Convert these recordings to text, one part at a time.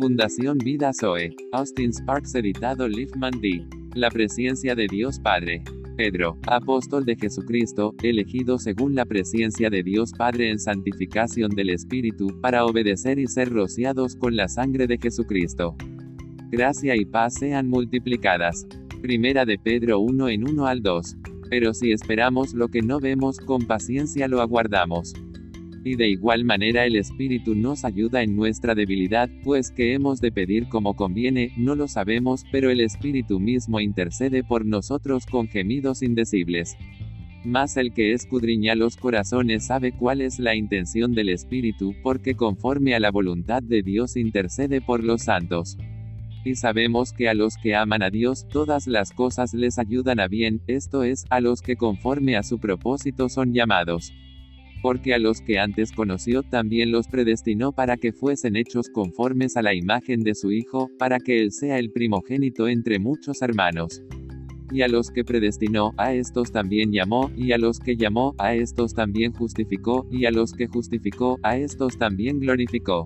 Fundación Vida Zoe. Austin Sparks editado Liefman D. La presencia de Dios Padre. Pedro, apóstol de Jesucristo, elegido según la presencia de Dios Padre en santificación del Espíritu, para obedecer y ser rociados con la sangre de Jesucristo. Gracia y paz sean multiplicadas. Primera de Pedro 1 en 1 al 2. Pero si esperamos lo que no vemos, con paciencia lo aguardamos. Y de igual manera el Espíritu nos ayuda en nuestra debilidad, pues que hemos de pedir como conviene, no lo sabemos, pero el Espíritu mismo intercede por nosotros con gemidos indecibles. Mas el que escudriña los corazones sabe cuál es la intención del Espíritu, porque conforme a la voluntad de Dios intercede por los santos. Y sabemos que a los que aman a Dios, todas las cosas les ayudan a bien, esto es, a los que conforme a su propósito son llamados porque a los que antes conoció también los predestinó para que fuesen hechos conformes a la imagen de su Hijo, para que Él sea el primogénito entre muchos hermanos. Y a los que predestinó, a estos también llamó, y a los que llamó, a estos también justificó, y a los que justificó, a estos también glorificó.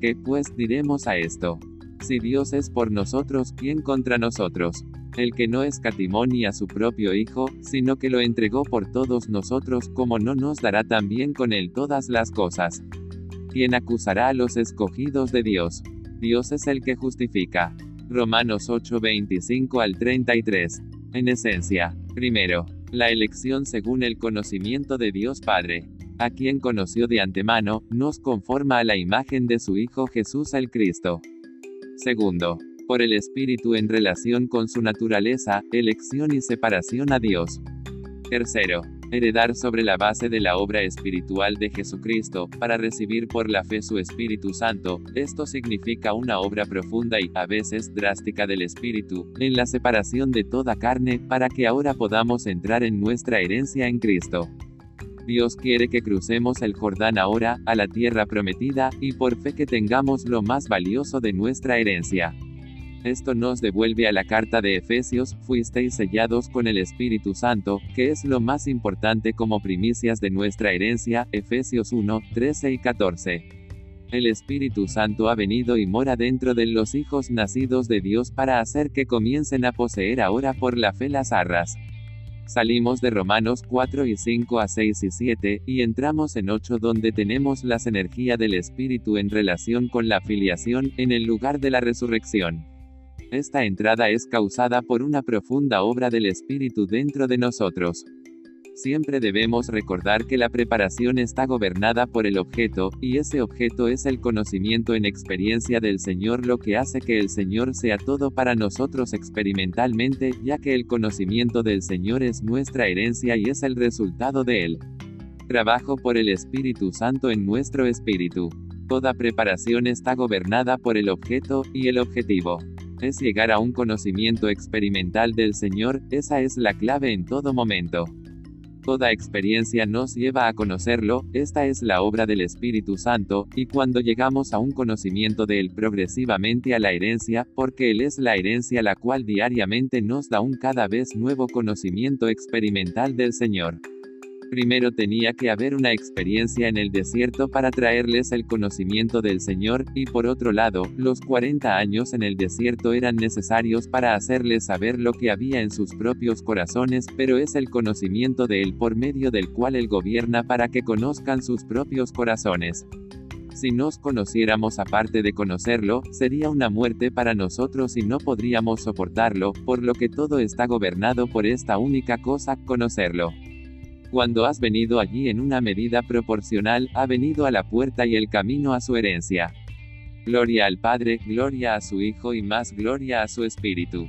¿Qué pues diremos a esto? Si Dios es por nosotros, ¿quién contra nosotros? El que no escatimó ni a su propio Hijo, sino que lo entregó por todos nosotros, como no nos dará también con él todas las cosas. ¿Quién acusará a los escogidos de Dios? Dios es el que justifica. Romanos 8, 25 al 33. En esencia, primero, la elección según el conocimiento de Dios Padre, a quien conoció de antemano, nos conforma a la imagen de su Hijo Jesús el Cristo. Segundo, por el Espíritu en relación con su naturaleza, elección y separación a Dios. Tercero, heredar sobre la base de la obra espiritual de Jesucristo, para recibir por la fe su Espíritu Santo, esto significa una obra profunda y, a veces, drástica del Espíritu, en la separación de toda carne, para que ahora podamos entrar en nuestra herencia en Cristo. Dios quiere que crucemos el Jordán ahora, a la tierra prometida, y por fe que tengamos lo más valioso de nuestra herencia. Esto nos devuelve a la carta de Efesios, fuisteis sellados con el Espíritu Santo, que es lo más importante como primicias de nuestra herencia, Efesios 1, 13 y 14. El Espíritu Santo ha venido y mora dentro de los hijos nacidos de Dios para hacer que comiencen a poseer ahora por la fe las arras. Salimos de Romanos 4 y 5 a 6 y 7, y entramos en 8 donde tenemos las energías del Espíritu en relación con la filiación, en el lugar de la resurrección. Esta entrada es causada por una profunda obra del Espíritu dentro de nosotros. Siempre debemos recordar que la preparación está gobernada por el objeto, y ese objeto es el conocimiento en experiencia del Señor lo que hace que el Señor sea todo para nosotros experimentalmente, ya que el conocimiento del Señor es nuestra herencia y es el resultado de él. Trabajo por el Espíritu Santo en nuestro espíritu. Toda preparación está gobernada por el objeto, y el objetivo es llegar a un conocimiento experimental del Señor, esa es la clave en todo momento. Toda experiencia nos lleva a conocerlo, esta es la obra del Espíritu Santo, y cuando llegamos a un conocimiento de Él progresivamente a la herencia, porque Él es la herencia la cual diariamente nos da un cada vez nuevo conocimiento experimental del Señor. Primero tenía que haber una experiencia en el desierto para traerles el conocimiento del Señor, y por otro lado, los 40 años en el desierto eran necesarios para hacerles saber lo que había en sus propios corazones, pero es el conocimiento de Él por medio del cual Él gobierna para que conozcan sus propios corazones. Si nos conociéramos aparte de conocerlo, sería una muerte para nosotros y no podríamos soportarlo, por lo que todo está gobernado por esta única cosa, conocerlo. Cuando has venido allí en una medida proporcional, ha venido a la puerta y el camino a su herencia. Gloria al Padre, gloria a su Hijo y más gloria a su Espíritu.